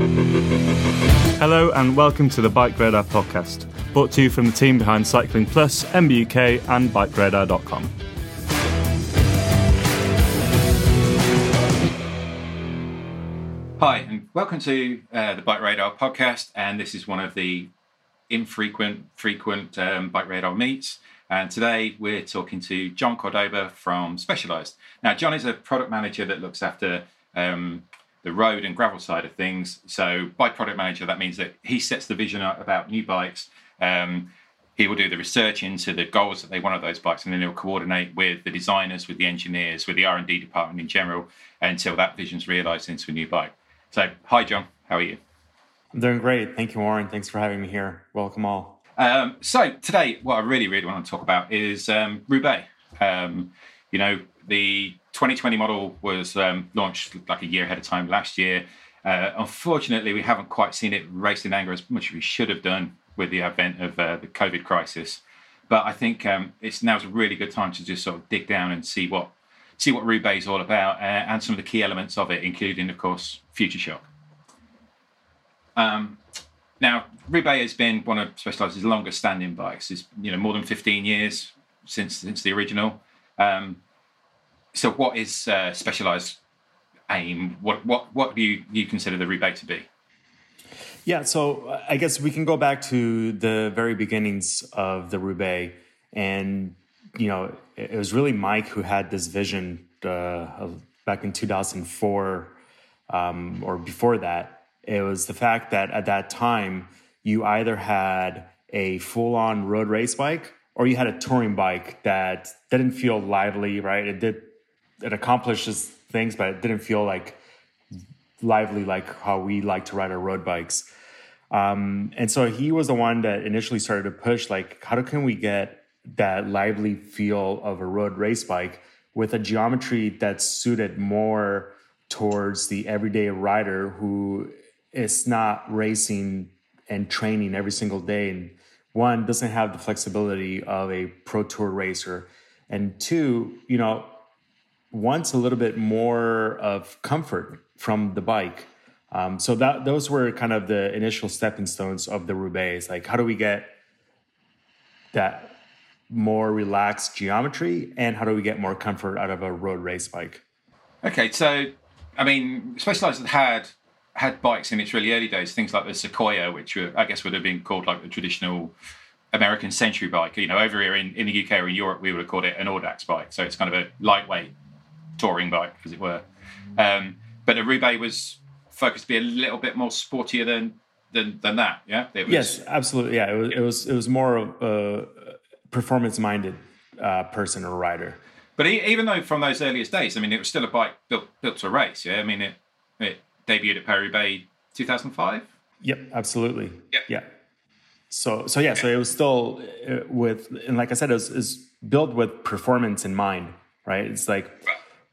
Hello and welcome to the Bike Radar podcast, brought to you from the team behind Cycling Plus, MBUK, and BikeRadar.com. Hi, and welcome to uh, the Bike Radar podcast. And this is one of the infrequent, frequent um, Bike Radar meets. And today we're talking to John Cordoba from Specialized. Now, John is a product manager that looks after um, the road and gravel side of things. So, by product manager, that means that he sets the vision about new bikes. Um, he will do the research into the goals that they want of those bikes, and then he'll coordinate with the designers, with the engineers, with the R and D department in general, until that vision's realised into a new bike. So, hi, John. How are you? I'm doing great. Thank you, Warren. Thanks for having me here. Welcome all. Um, so, today, what I really, really want to talk about is um, Roubaix. Um, you know, the 2020 model was um, launched like a year ahead of time last year. Uh, unfortunately, we haven't quite seen it raced in anger as much as we should have done with the advent of uh, the COVID crisis. But I think um, it's now's a really good time to just sort of dig down and see what see what Roubaix is all about uh, and some of the key elements of it, including, of course, Future Shock. Um, now, Roubaix has been one of Specialized's longest standing bikes. It's you know more than 15 years since since the original. Um, so, what is uh, Specialized aim? What what what do you you consider the Roubaix to be? Yeah, so I guess we can go back to the very beginnings of the Roubaix, and you know, it was really Mike who had this vision uh, back in 2004 um, or before that. It was the fact that at that time you either had a full-on road race bike or you had a touring bike that didn't feel lively, right? It did it accomplishes things, but it didn't feel like lively like how we like to ride our road bikes. Um, and so he was the one that initially started to push like, how can we get that lively feel of a road race bike with a geometry that's suited more towards the everyday rider who is not racing and training every single day and one doesn't have the flexibility of a pro tour racer and two you know wants a little bit more of comfort from the bike. Um, so that those were kind of the initial stepping stones of the Roubaix. Like, how do we get that more relaxed geometry, and how do we get more comfort out of a road race bike? Okay, so I mean, Specialized had had bikes in its really early days, things like the Sequoia, which were, I guess would have been called like the traditional American century bike. You know, over here in, in the UK or in Europe, we would have called it an Audax bike. So it's kind of a lightweight touring bike, as it were. Um, but the Roubaix was focused to be a little bit more sportier than than, than that. Yeah. Was, yes, absolutely. Yeah, it was it was it was more of a performance minded uh, person or rider. But even though from those earliest days, I mean, it was still a bike built built to race. Yeah. I mean, it it debuted at Paris-Roubaix 2005. Yep, absolutely. Yep. Yeah. So so yeah, so it was still uh, with and like I said, it was, it was built with performance in mind, right? It's like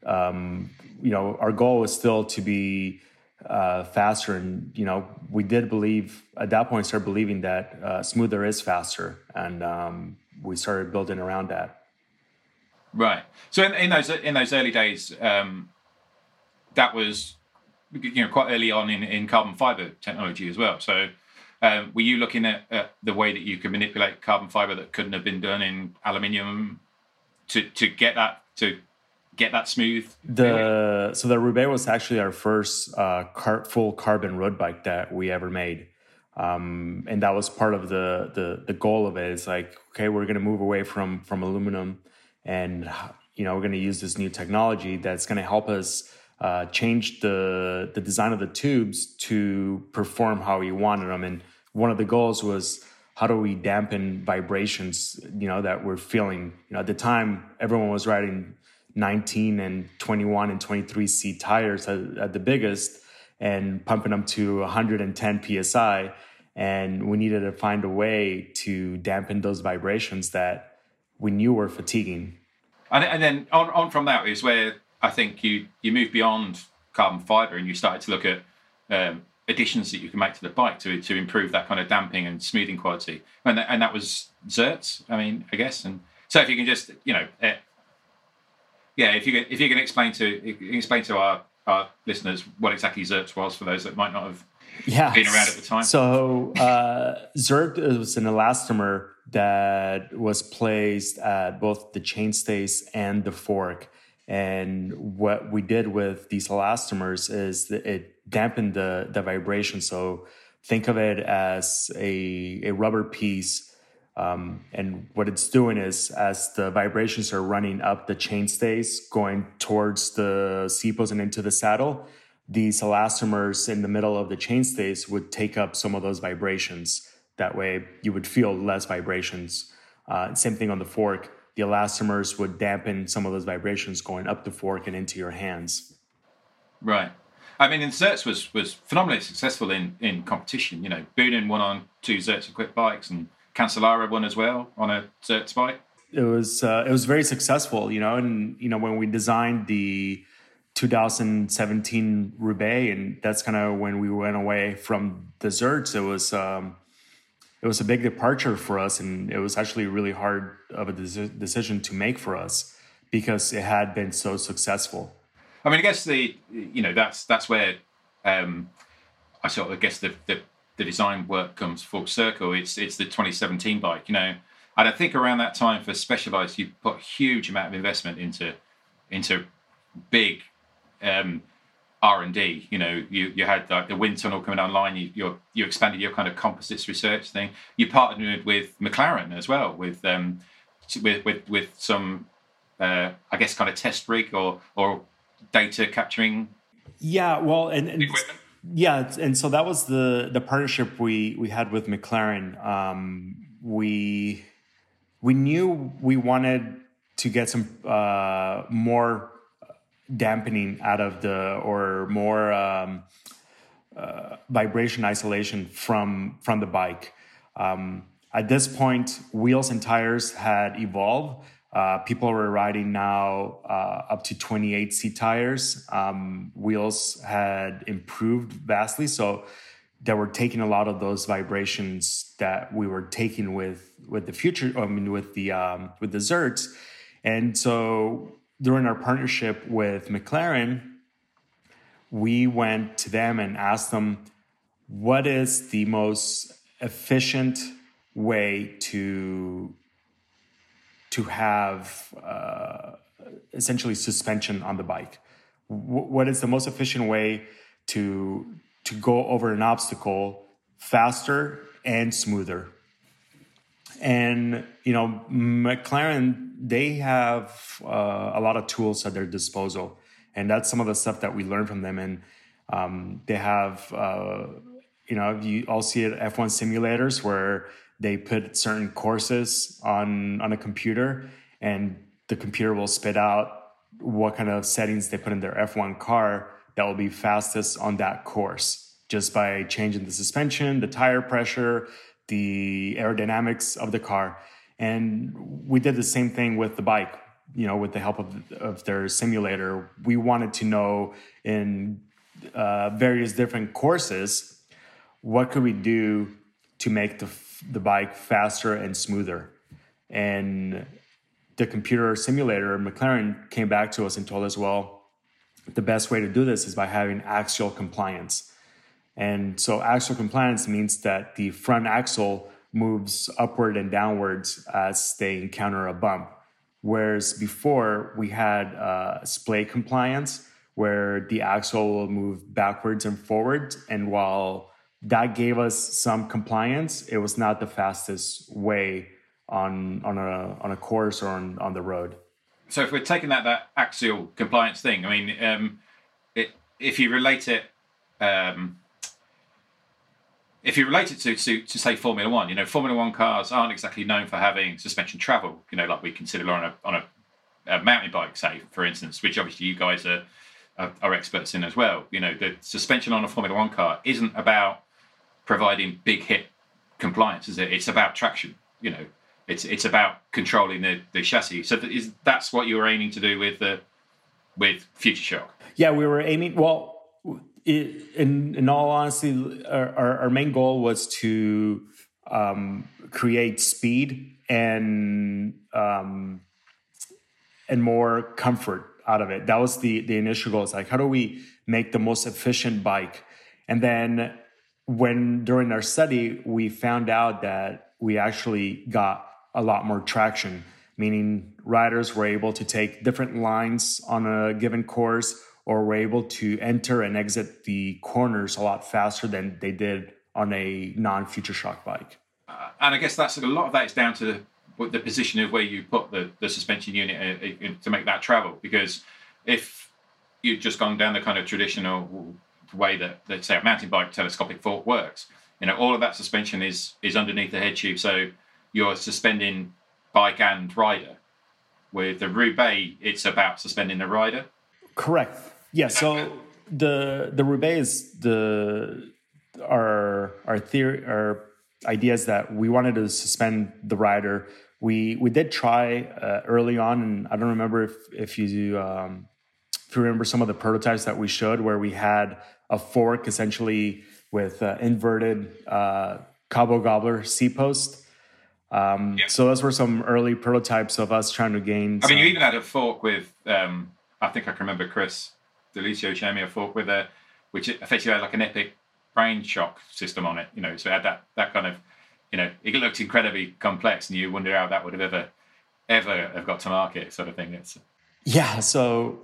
um, you know, our goal was still to be uh, faster. And, you know, we did believe at that point, start believing that uh, smoother is faster. And um, we started building around that. Right. So in, in those in those early days, um, that was you know quite early on in, in carbon fiber technology as well. So um, were you looking at, at, the way that you could manipulate carbon fiber that couldn't have been done in aluminium to to get that to get that smooth? The so the Roubaix was actually our first uh, car, full carbon road bike that we ever made, um, and that was part of the the the goal of it. It's like okay, we're going to move away from from aluminum, and you know we're going to use this new technology that's going to help us uh, change the the design of the tubes to perform how we wanted them. And one of the goals was how do we dampen vibrations, you know, that we're feeling. You know, at the time, everyone was riding 19 and 21 and 23 C tires at, at the biggest and pumping them to 110 psi. And we needed to find a way to dampen those vibrations that we knew were fatiguing. And, and then on, on from that is where I think you you move beyond carbon fiber and you started to look at um, additions that you can make to the bike to to improve that kind of damping and smoothing quality. And that, and that was Zertz, I mean, I guess. And so if you can just you know, yeah, if you can, if you can explain to explain to our our listeners what exactly Zertz was for those that might not have yeah. been around at the time. So uh, Zert was an elastomer that was placed at both the chainstays and the fork and what we did with these elastomers is that it dampened the, the vibration. So think of it as a, a rubber piece. Um, and what it's doing is as the vibrations are running up the chainstays, going towards the sepals and into the saddle, these elastomers in the middle of the chainstays would take up some of those vibrations. That way you would feel less vibrations. Uh, same thing on the fork the elastomers would dampen some of those vibrations going up the fork and into your hands. Right. I mean, and Zertz was was phenomenally successful in in competition. You know, Boonen won on two Zertz equipped bikes, and Cancellara won as well on a Zertz bike. It was uh, it was very successful. You know, and you know when we designed the 2017 Roubaix, and that's kind of when we went away from Zertz. It was um, it was a big departure for us and it was actually really hard of a decision to make for us because it had been so successful i mean i guess the you know that's that's where um i sort of guess the, the the design work comes full circle it's it's the 2017 bike you know and i think around that time for specialized you put a huge amount of investment into into big um R and D. You know, you you had like the wind tunnel coming online. You you you expanded your kind of composites research thing. You partnered with McLaren as well, with um, with with with some, uh, I guess, kind of test rig or or data capturing. Yeah, well, and, and yeah, and so that was the the partnership we we had with McLaren. Um, we we knew we wanted to get some uh, more dampening out of the or more um, uh, vibration isolation from from the bike. Um, at this point, wheels and tires had evolved. Uh, people were riding now uh, up to 28 C tires. Um, wheels had improved vastly, so they were taking a lot of those vibrations that we were taking with with the future. I mean, with the um, with the Zertz, and so during our partnership with McLaren, we went to them and asked them what is the most efficient way to to have uh, essentially suspension on the bike. W- what is the most efficient way to to go over an obstacle faster and smoother? And you know, McLaren they have uh, a lot of tools at their disposal, and that's some of the stuff that we learn from them. And um, they have, uh, you know, you all see it F1 simulators where they put certain courses on on a computer, and the computer will spit out what kind of settings they put in their F1 car that will be fastest on that course just by changing the suspension, the tire pressure, the aerodynamics of the car. And we did the same thing with the bike, you know, with the help of, of their simulator. We wanted to know in uh, various different courses what could we do to make the, the bike faster and smoother. And the computer simulator, McLaren, came back to us and told us, well, the best way to do this is by having axial compliance. And so axial compliance means that the front axle moves upward and downwards as they encounter a bump. Whereas before we had uh, splay compliance, where the axle will move backwards and forwards. And while that gave us some compliance, it was not the fastest way on on a on a course or on, on the road. So if we're taking that that axial compliance thing, I mean, um, it, if you relate it. Um, if you relate it to, to, to say Formula One, you know, Formula One cars aren't exactly known for having suspension travel. You know, like we consider on a on a, a mountain bike, say, for instance, which obviously you guys are, are, experts in as well. You know, the suspension on a Formula One car isn't about providing big hit compliance, is it? It's about traction. You know, it's it's about controlling the, the chassis. So that is that's what you were aiming to do with the with Future Shock. Yeah, we were aiming. Well, it, in in all honesty, our, our main goal was to um, create speed and um, and more comfort out of it. That was the the initial goal. It's like how do we make the most efficient bike? And then when during our study, we found out that we actually got a lot more traction, meaning riders were able to take different lines on a given course or were able to enter and exit the corners a lot faster than they did on a non-future shock bike. Uh, and I guess that's a lot of that is down to the, the position of where you put the, the suspension unit uh, uh, to make that travel. Because if you'd just gone down the kind of traditional way that, let's say, a mountain bike telescopic fork works, you know, all of that suspension is is underneath the head tube, so you're suspending bike and rider. With the Roubaix, it's about suspending the rider. Correct. Yeah. So the the Roubaix is the our our theory our idea is that we wanted to suspend the rider. We we did try uh, early on, and I don't remember if if you um, if you remember some of the prototypes that we showed where we had a fork essentially with uh, inverted uh, Cobble Gobbler C post. Um, yeah. So those were some early prototypes of us trying to gain. I mean, you even had a fork with. Um, I think I can remember Chris D'Aluisio showed me a fork with a, which effectively had like an epic brain shock system on it. You know, so it had that that kind of, you know, it looked incredibly complex, and you wonder how that would have ever, ever have got to market, sort of thing. It's yeah. So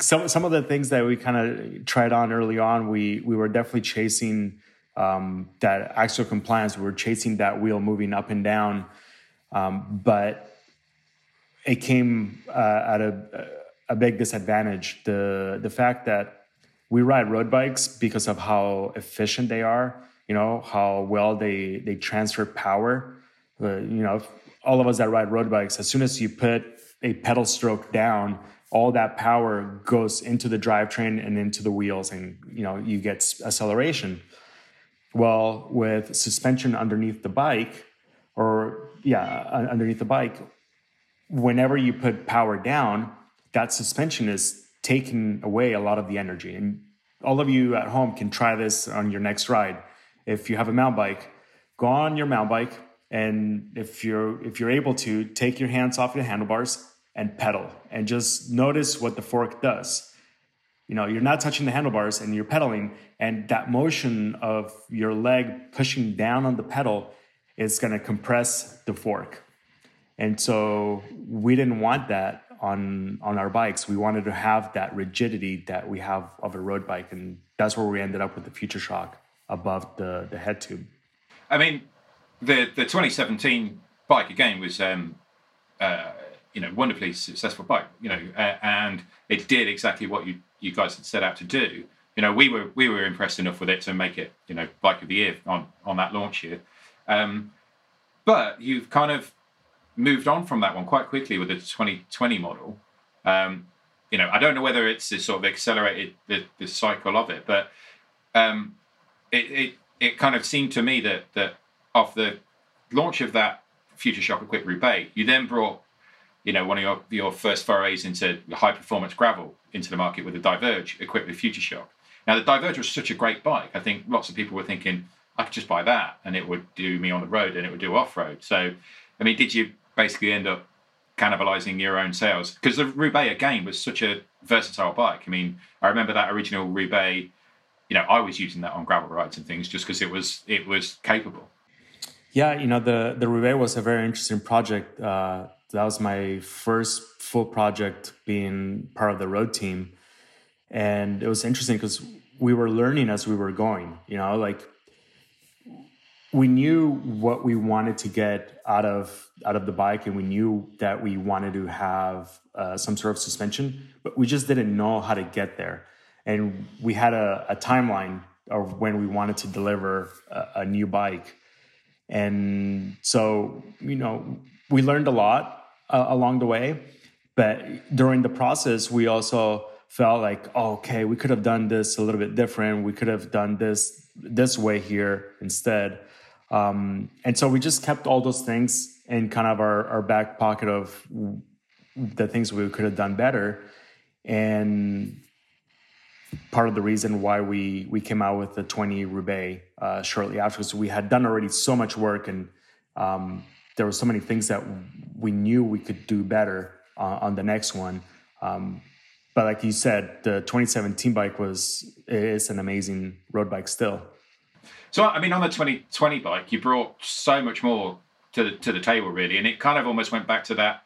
some some of the things that we kind of tried on early on, we we were definitely chasing um, that axial compliance. We were chasing that wheel moving up and down, um, but it came uh, at a a big disadvantage. The the fact that we ride road bikes because of how efficient they are, you know, how well they they transfer power. Uh, you know, all of us that ride road bikes, as soon as you put a pedal stroke down, all that power goes into the drivetrain and into the wheels, and you know you get acceleration. Well, with suspension underneath the bike, or yeah, underneath the bike, whenever you put power down, that suspension is taking away a lot of the energy. And all of you at home can try this on your next ride. If you have a mountain bike, go on your mountain bike, and if you're if you're able to, take your hands off your handlebars and pedal, and just notice what the fork does. You know, you're not touching the handlebars and you're pedaling, and that motion of your leg pushing down on the pedal is going to compress the fork. And so we didn't want that on on our bikes. We wanted to have that rigidity that we have of a road bike, and that's where we ended up with the Future Shock above the the head tube. I mean, the the 2017 bike again was um, uh, you know wonderfully successful bike. You know, uh, and it did exactly what you you guys had set out to do. You know, we were we were impressed enough with it to make it you know bike of the year on on that launch year. Um, but you've kind of moved on from that one quite quickly with the 2020 model. Um, you know, I don't know whether it's this sort of accelerated the, the cycle of it, but um, it, it it kind of seemed to me that that off the launch of that Future Shock Equipped Roubaix, you then brought you know one of your your first forays into high performance gravel into the market with the Diverge equipped with Future Shock. Now the Diverge was such a great bike. I think lots of people were thinking I could just buy that and it would do me on the road and it would do off road. So, I mean, did you basically end up cannibalizing your own sales because the Roubaix again was such a versatile bike. I mean, I remember that original Roubaix. You know, I was using that on gravel rides and things just because it was it was capable. Yeah, you know, the the Roubaix was a very interesting project. Uh, that was my first full project being part of the road team, and it was interesting because we were learning as we were going. You know, like we knew what we wanted to get out of out of the bike and we knew that we wanted to have uh, some sort of suspension but we just didn't know how to get there and we had a, a timeline of when we wanted to deliver a, a, new bike and so you know we learned a lot uh, along the way but during the process we also felt like oh, okay we could have done this a little bit different we could have done this this way here instead um, and so we just kept all those things in kind of our, our back pocket of the things we could have done better. And part of the reason why we we came out with the 20 Roubaix uh, shortly after, so we had done already so much work and um, there were so many things that we knew we could do better uh, on the next one. Um, but like you said, the 2017 bike was is an amazing road bike still. So I mean, on the 2020 bike, you brought so much more to the to the table, really, and it kind of almost went back to that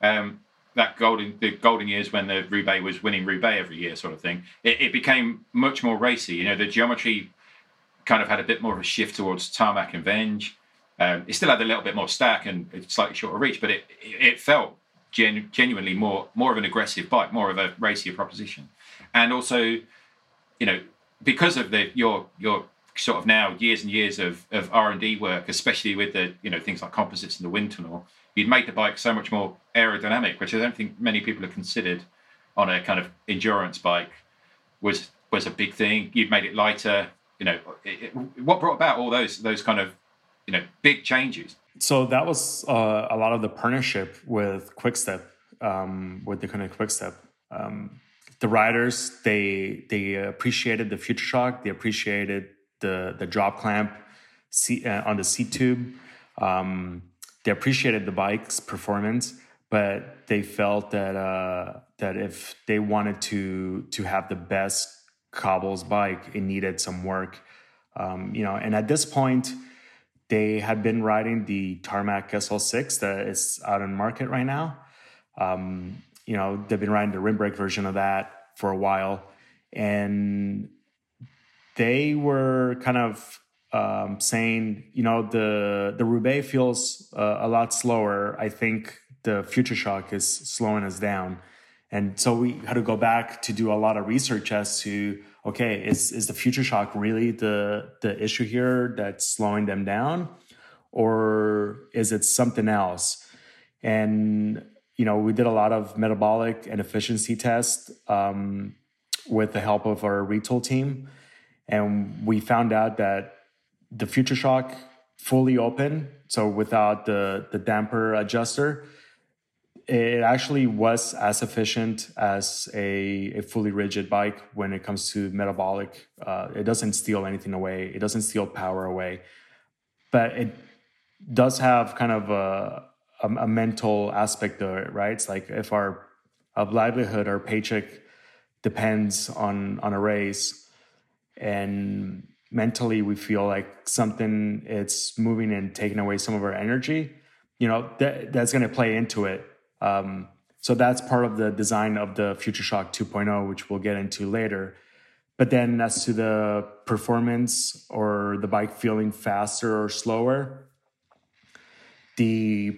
um, that golden the golden years when the Roubaix was winning Roubaix every year, sort of thing. It, it, became much more racy. You know, the geometry kind of had a bit more of a shift towards tarmac and venge. Um, it still had a little bit more stack and slightly shorter reach, but it it felt genu- genuinely more more of an aggressive bike, more of a racier proposition, and also, you know, because of the your your sort of now years and years of, of R&D work, especially with the, you know, things like composites and the wind tunnel, you'd make the bike so much more aerodynamic, which I don't think many people have considered on a kind of endurance bike was was a big thing. You'd made it lighter, you know, it, it, what brought about all those those kind of, you know, big changes? So that was uh, a lot of the partnership with Quickstep, um, with the kind of Quickstep. Um, the riders they they appreciated the future shock they appreciated the the drop clamp seat, uh, on the seat tube. Um, they appreciated the bike's performance, but they felt that uh, that if they wanted to to have the best cobbles bike, it needed some work. Um, you know, and at this point, they had been riding the Tarmac SL6 that is out in market right now. Um, you know, they've been riding the rim brake version of that for a while, and they were kind of um, saying, you know, the the Roubaix feels uh, a lot slower. I think the Future Shock is slowing us down, and so we had to go back to do a lot of research as to okay, is is the Future Shock really the the issue here that's slowing them down, or is it something else? And you know, we did a lot of metabolic and efficiency tests um, with the help of our Retül team and we found out that the Future Shock fully open, so without the the damper adjuster, it actually was as efficient as a, a fully rigid bike when it comes to metabolic. Uh, it doesn't steal anything away. It doesn't steal power away, but it does have kind of a, a, a mental aspect to it, right? It's like if our livelihood our paycheck depends on on a race and mentally we feel like something it's moving and taking away some of our energy you know that that's going to play into it. Um, so that's part of the design of the future shock 2.0 which we'll get into later. But then as to the performance or the bike feeling faster or slower the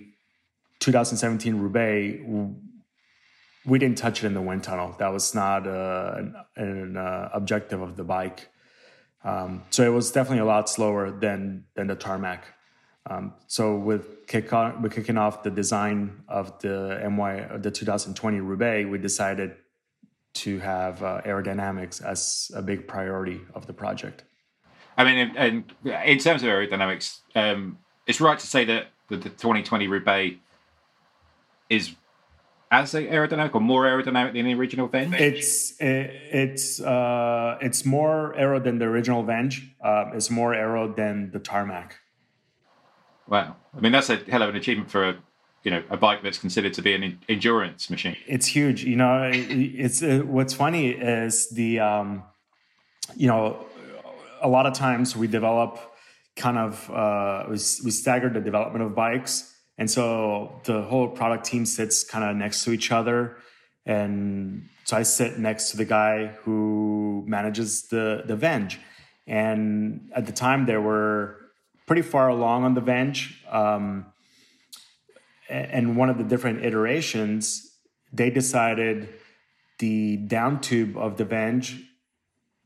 2017 roubaix we didn't touch it in the wind tunnel. That was not uh, an, an uh, objective of the bike um, so it was definitely a lot slower than than the tarmac. Um, so with kick on, with kicking off the design of the MY the 2020 Roubaix, we decided to have uh, aerodynamics as a big priority of the project. I mean, and in terms of aerodynamics, um, it's right to say that the, the 2020 Roubaix is as aerodynamic or more aerodynamic than the original Venge? It's it's uh, it's more aero than the original Venge. Uh, it's more aero than the tarmac. Wow, I mean that's a hell of an achievement for a you know a bike that's considered to be an endurance machine. It's huge. You know, it's uh, what's funny is the um, you know a lot of times we develop kind of uh, we, we stagger the development of bikes And so the whole product team sits kind of next to each other. And so I sit next to the guy who manages the, the Venge. And at the time, they were pretty far along on the Venge. Um, and one of the different iterations, they decided the down tube of the Venge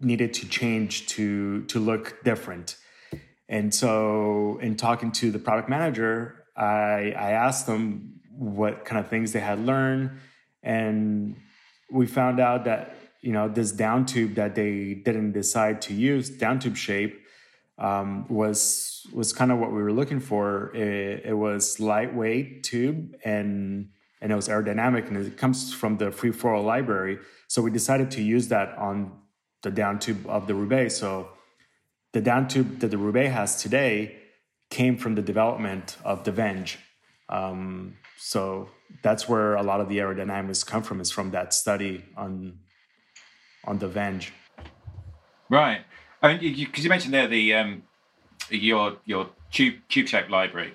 needed to change to to look different. And so, in talking to the product manager, I, I asked them what kind of things they had learned, and we found out that you know this down tube that they didn't decide to use, down tube shape, um, was was kind of what we were looking for. It, it, was lightweight tube and and it was aerodynamic, and it comes from the FreeFoil library. So we decided to use that on the down tube of the Roubaix. So the down tube that the Roubaix has today came from the development of the Venge. Um, so that's where a lot of the aerodynamics come from is from that study on on the Venge. Right. I mean, because you, you, mentioned there the um, your your tube tube shaped library,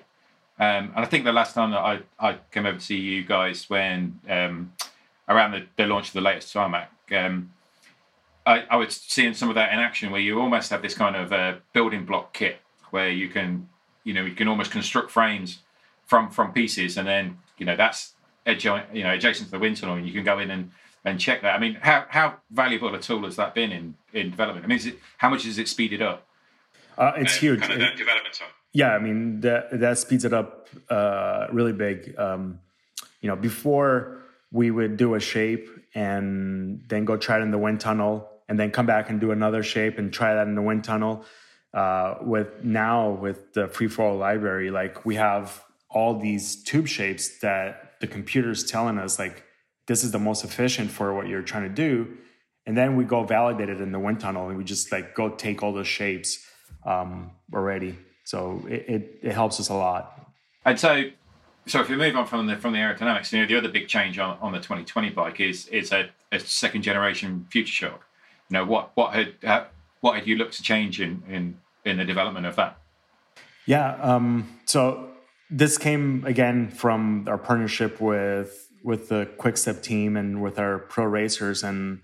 um, and I think the last time that I, I came over to see you guys when um, around the, the launch of the latest tarmac, um, I, I was seeing some of that in action where you almost have this kind of building block kit where you can you know you can almost construct frames from from pieces and then you know that's adjoint, you know adjacent to the wind tunnel and you can go in and and check that. I mean, how how valuable a tool has that been in in development? I mean, is it, how much has it speeded up? Uh, it's uh, huge. Kind of that development time. Yeah, I mean that that speeds it up uh, really big. Um, you know, before we would do a shape and then go try it in the wind tunnel, and then come back and do another shape and try that in the wind tunnel. Uh, with now with the FreeFoil library, like we have all these tube shapes that the computer's telling us like this is the most efficient for what you're trying to do. And then we go validate it in the wind tunnel and we just like go take all those shapes um, already. So it, it, it, helps us a lot. And so so if we move on from the from the aerodynamics you know the other big change on, on the 2020 bike is is a, a second generation future shock. You know what what had what had you looked to change in in in the development of that yeah um, so this came again from our partnership with with the Quickstep team and with our pro racers. And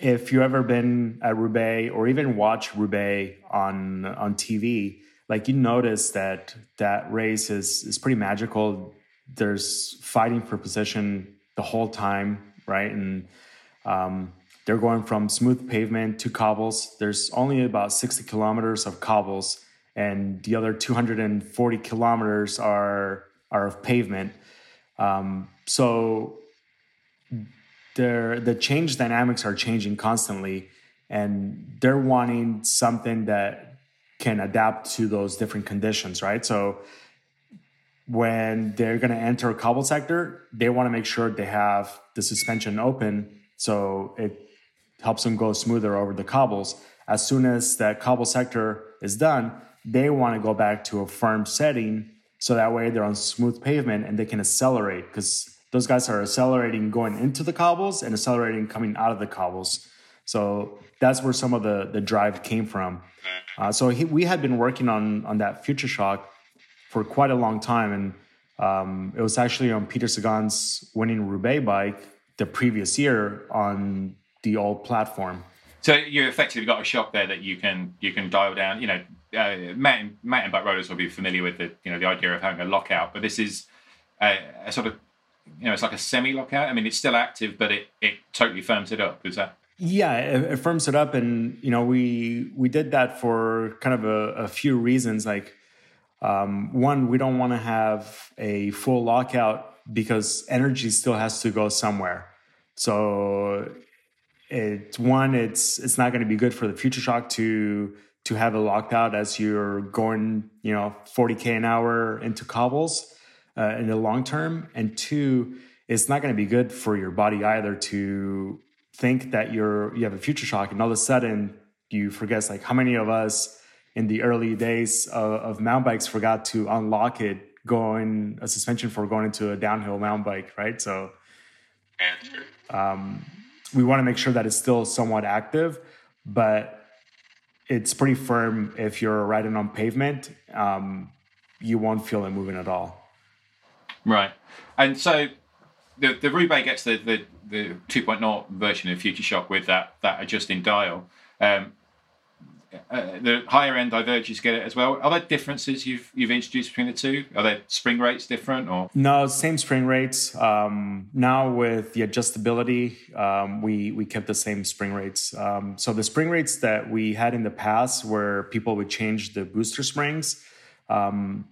if you've ever been at Roubaix or even watch Roubaix on on TV, like you notice that that race is is pretty magical. There's fighting for position the whole time, right? And um, they're going from smooth pavement to cobbles. There's only about 60 kilometers of cobbles, and the other 240 kilometers are are of pavement. Um, so the change dynamics are changing constantly, and they're wanting something that can adapt to those different conditions, right? So when they're going to enter a cobble sector, they want to make sure they have the suspension open so it helps them go smoother over the cobbles. As soon as that cobble sector is done, they want to go back to a firm setting so that way they're on smooth pavement and they can accelerate because those guys are accelerating going into the cobbles and accelerating coming out of the cobbles. So that's where some of the the drive came from. Uh, so he, we had been working on on that future shock for quite a long time, and um, it was actually on Peter Sagan's winning Roubaix bike the previous year on the old platform. So you effectively got a shock there that you can you can dial down. You know, uh, mountain, mountain bike riders will be familiar with the you know the idea of having a lockout, but this is a, a sort of you know it's like a semi lockout. I mean, it's still active, but it it totally firms it up. Is that? Yeah, it, it firms it up, and you know we we did that for kind of a, a few reasons. Like um, one, we don't want to have a full lockout because energy still has to go somewhere. So it's one, it's it's not going to be good for the future shock to to have it locked out as you're going, you know, 40k an hour into cobbles uh, in the long term. And two, it's not going to be good for your body either to think that you're you have a future shock and all of a sudden you forget like how many of us in the early days of, of mountain bikes forgot to unlock it going a suspension for going into a downhill mountain bike, right? So um, we want to make sure that it's still somewhat active, but it's pretty firm if you're riding on pavement. Um, you won't feel it moving at all. Right, and so the the gets the the, the 2.0 version of Future Shock with that that adjusting dial. Um, uh, the higher end diverges get it as well. Are there differences you've you've introduced between the two? Are there spring rates different or no? Same spring rates. Um, now with the adjustability, um, we we kept the same spring rates. Um, so the spring rates that we had in the past, where people would change the booster springs, um,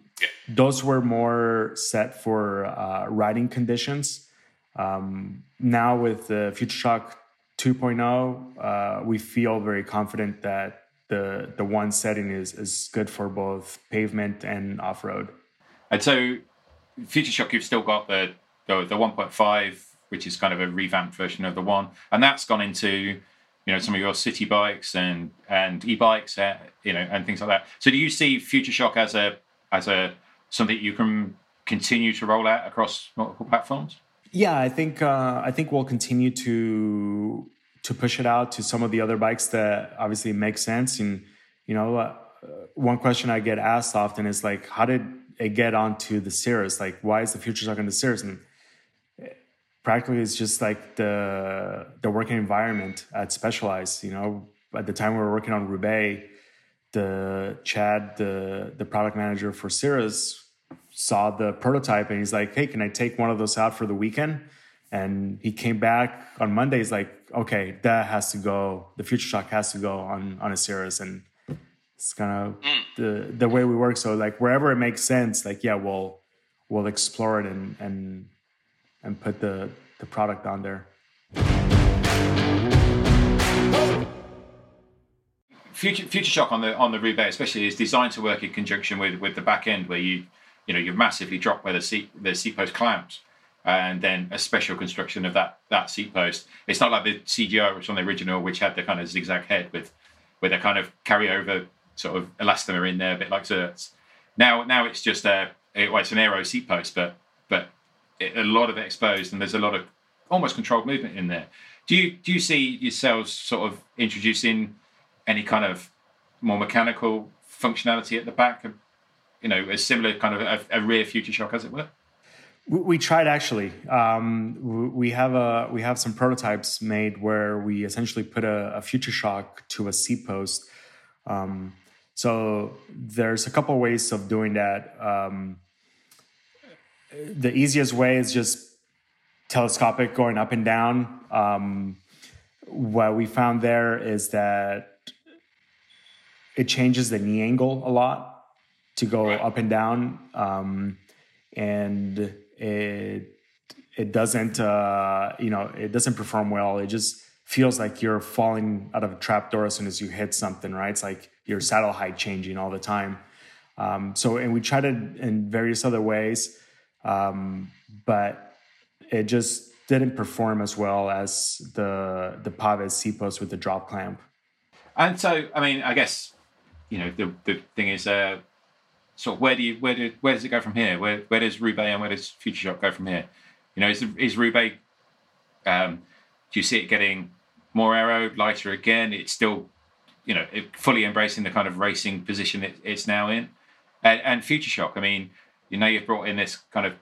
those were more set for uh, riding conditions. Um, now with the Future Shock 2.0, uh, we feel very confident that the the one setting is is good for both pavement and off road. And so, Future Shock, you've still got the the, the 1.5, which is kind of a revamped version of the one, and that's gone into you know some of your city bikes and and e-bikes, uh, you know, and things like that. So, do you see Future Shock as a as a something you can continue to roll out across multiple platforms? Yeah, I think uh, I think we'll continue to to push it out to some of the other bikes that obviously make sense. And you know, uh, one question I get asked often is like, how did it get onto the Sirrus? Like, why is the Future on the Sirrus? And practically, it's just like the the working environment at Specialized. You know, at the time we were working on Roubaix, the Chad, the the product manager for Sirrus, saw the prototype and he's like, "Hey, can I take one of those out for the weekend?" And he came back on Monday. He's like, okay, that has to go. The future shock has to go on on a Sirrus, and it's kind of mm. the the way we work. So like wherever it makes sense, like yeah, we'll we'll explore it and and and put the the product on there. Future, Future Shock on the on the Roubaix especially is designed to work in conjunction with with the back end where you you know you massively drop where the seat the seat post clamps and then a special construction of that that seat post. It's not like the CGI which on the original, which had the kind of zigzag head with with a kind of carryover sort of elastomer in there, a bit like Zertz. Now, now it's just a well, it's an aero seat post, but but it, a lot of it exposed, and there's a lot of almost controlled movement in there. Do you do you see yourselves sort of introducing any kind of more mechanical functionality at the back? You know, a similar kind of a, a rear future shock, as it were. We tried actually. Um, we have a we have some prototypes made where we essentially put a, a future shock to a seat post. Um, so there's a couple ways of doing that. Um, the easiest way is just telescopic going up and down. Um, what we found there is that it changes the knee angle a lot to go up and down, um, and it it doesn't uh, you know it doesn't perform well. It just feels like you're falling out of a trap door as soon as you hit something. Right? It's like your saddle height changing all the time. Um, so and we tried it in various other ways, um, but it just didn't perform as well as the the Paves C with the drop clamp. And so, I mean, I guess you know the the thing is, uh, so where do you where do where does it go from here? Where where does Roubaix and where does Future Shock go from here? You know, is is Roubaix? Um, do you see it getting more aero, lighter again? It's still, you know, fully embracing the kind of racing position it, it's now in. And, and, Future Shock, I mean, you know, you've brought in this kind of,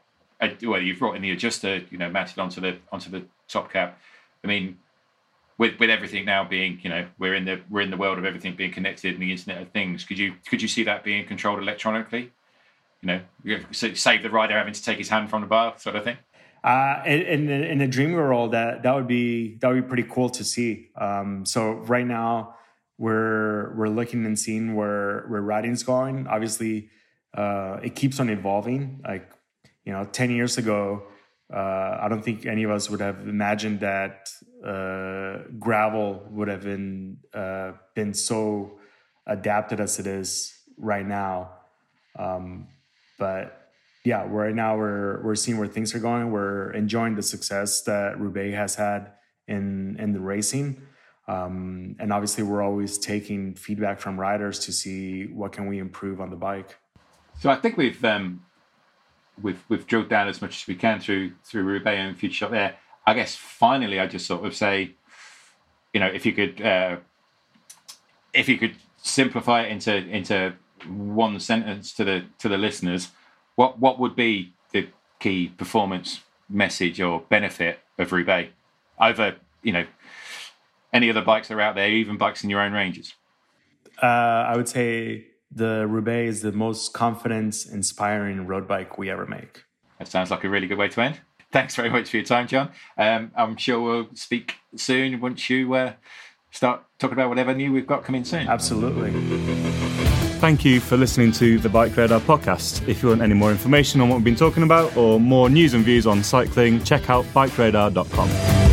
uh, well, you've brought in the adjuster, you know, mounted onto the onto the top cap. I mean, with with everything now being you know we're in the we're in the world of everything being connected and the internet of things. Could you could you see that being controlled electronically? You know save the rider having to take his hand from the bar sort of thing? Uh, in, in, in a dream world that that would be that would be pretty cool to see. Um, so right now we're we're looking and seeing where where riding's going. Obviously uh, it keeps on evolving. Like you know 10 years ago uh, I don't think any of us would have imagined that uh, gravel would have been uh, been so adapted as it is right now. Um, but yeah, right now we're we're seeing where things are going. We're enjoying the success that Roubaix has had in in the racing. Um, and obviously, we're always taking feedback from riders to see what can we improve on the bike. So I think we've um, we've we've drilled down as much as we can through through Roubaix and Future Shock there. I guess finally, I just sort of say, you know, if you could, uh, if you could simplify it into into one sentence to the to the listeners, what what would be the key performance message or benefit of Roubaix over you know any other bikes that are out there, even bikes in your own ranges? Uh, I would say the Roubaix is the most confidence inspiring road bike we ever make. That sounds like a really good way to end. Thanks very much for your time, John. Um, I'm sure we'll speak soon once you uh, start talking about whatever new we've got coming soon. Absolutely. Thank you for listening to the Bike Radar podcast. If you want any more information on what we've been talking about or more news and views on cycling, check out bikeradar.com.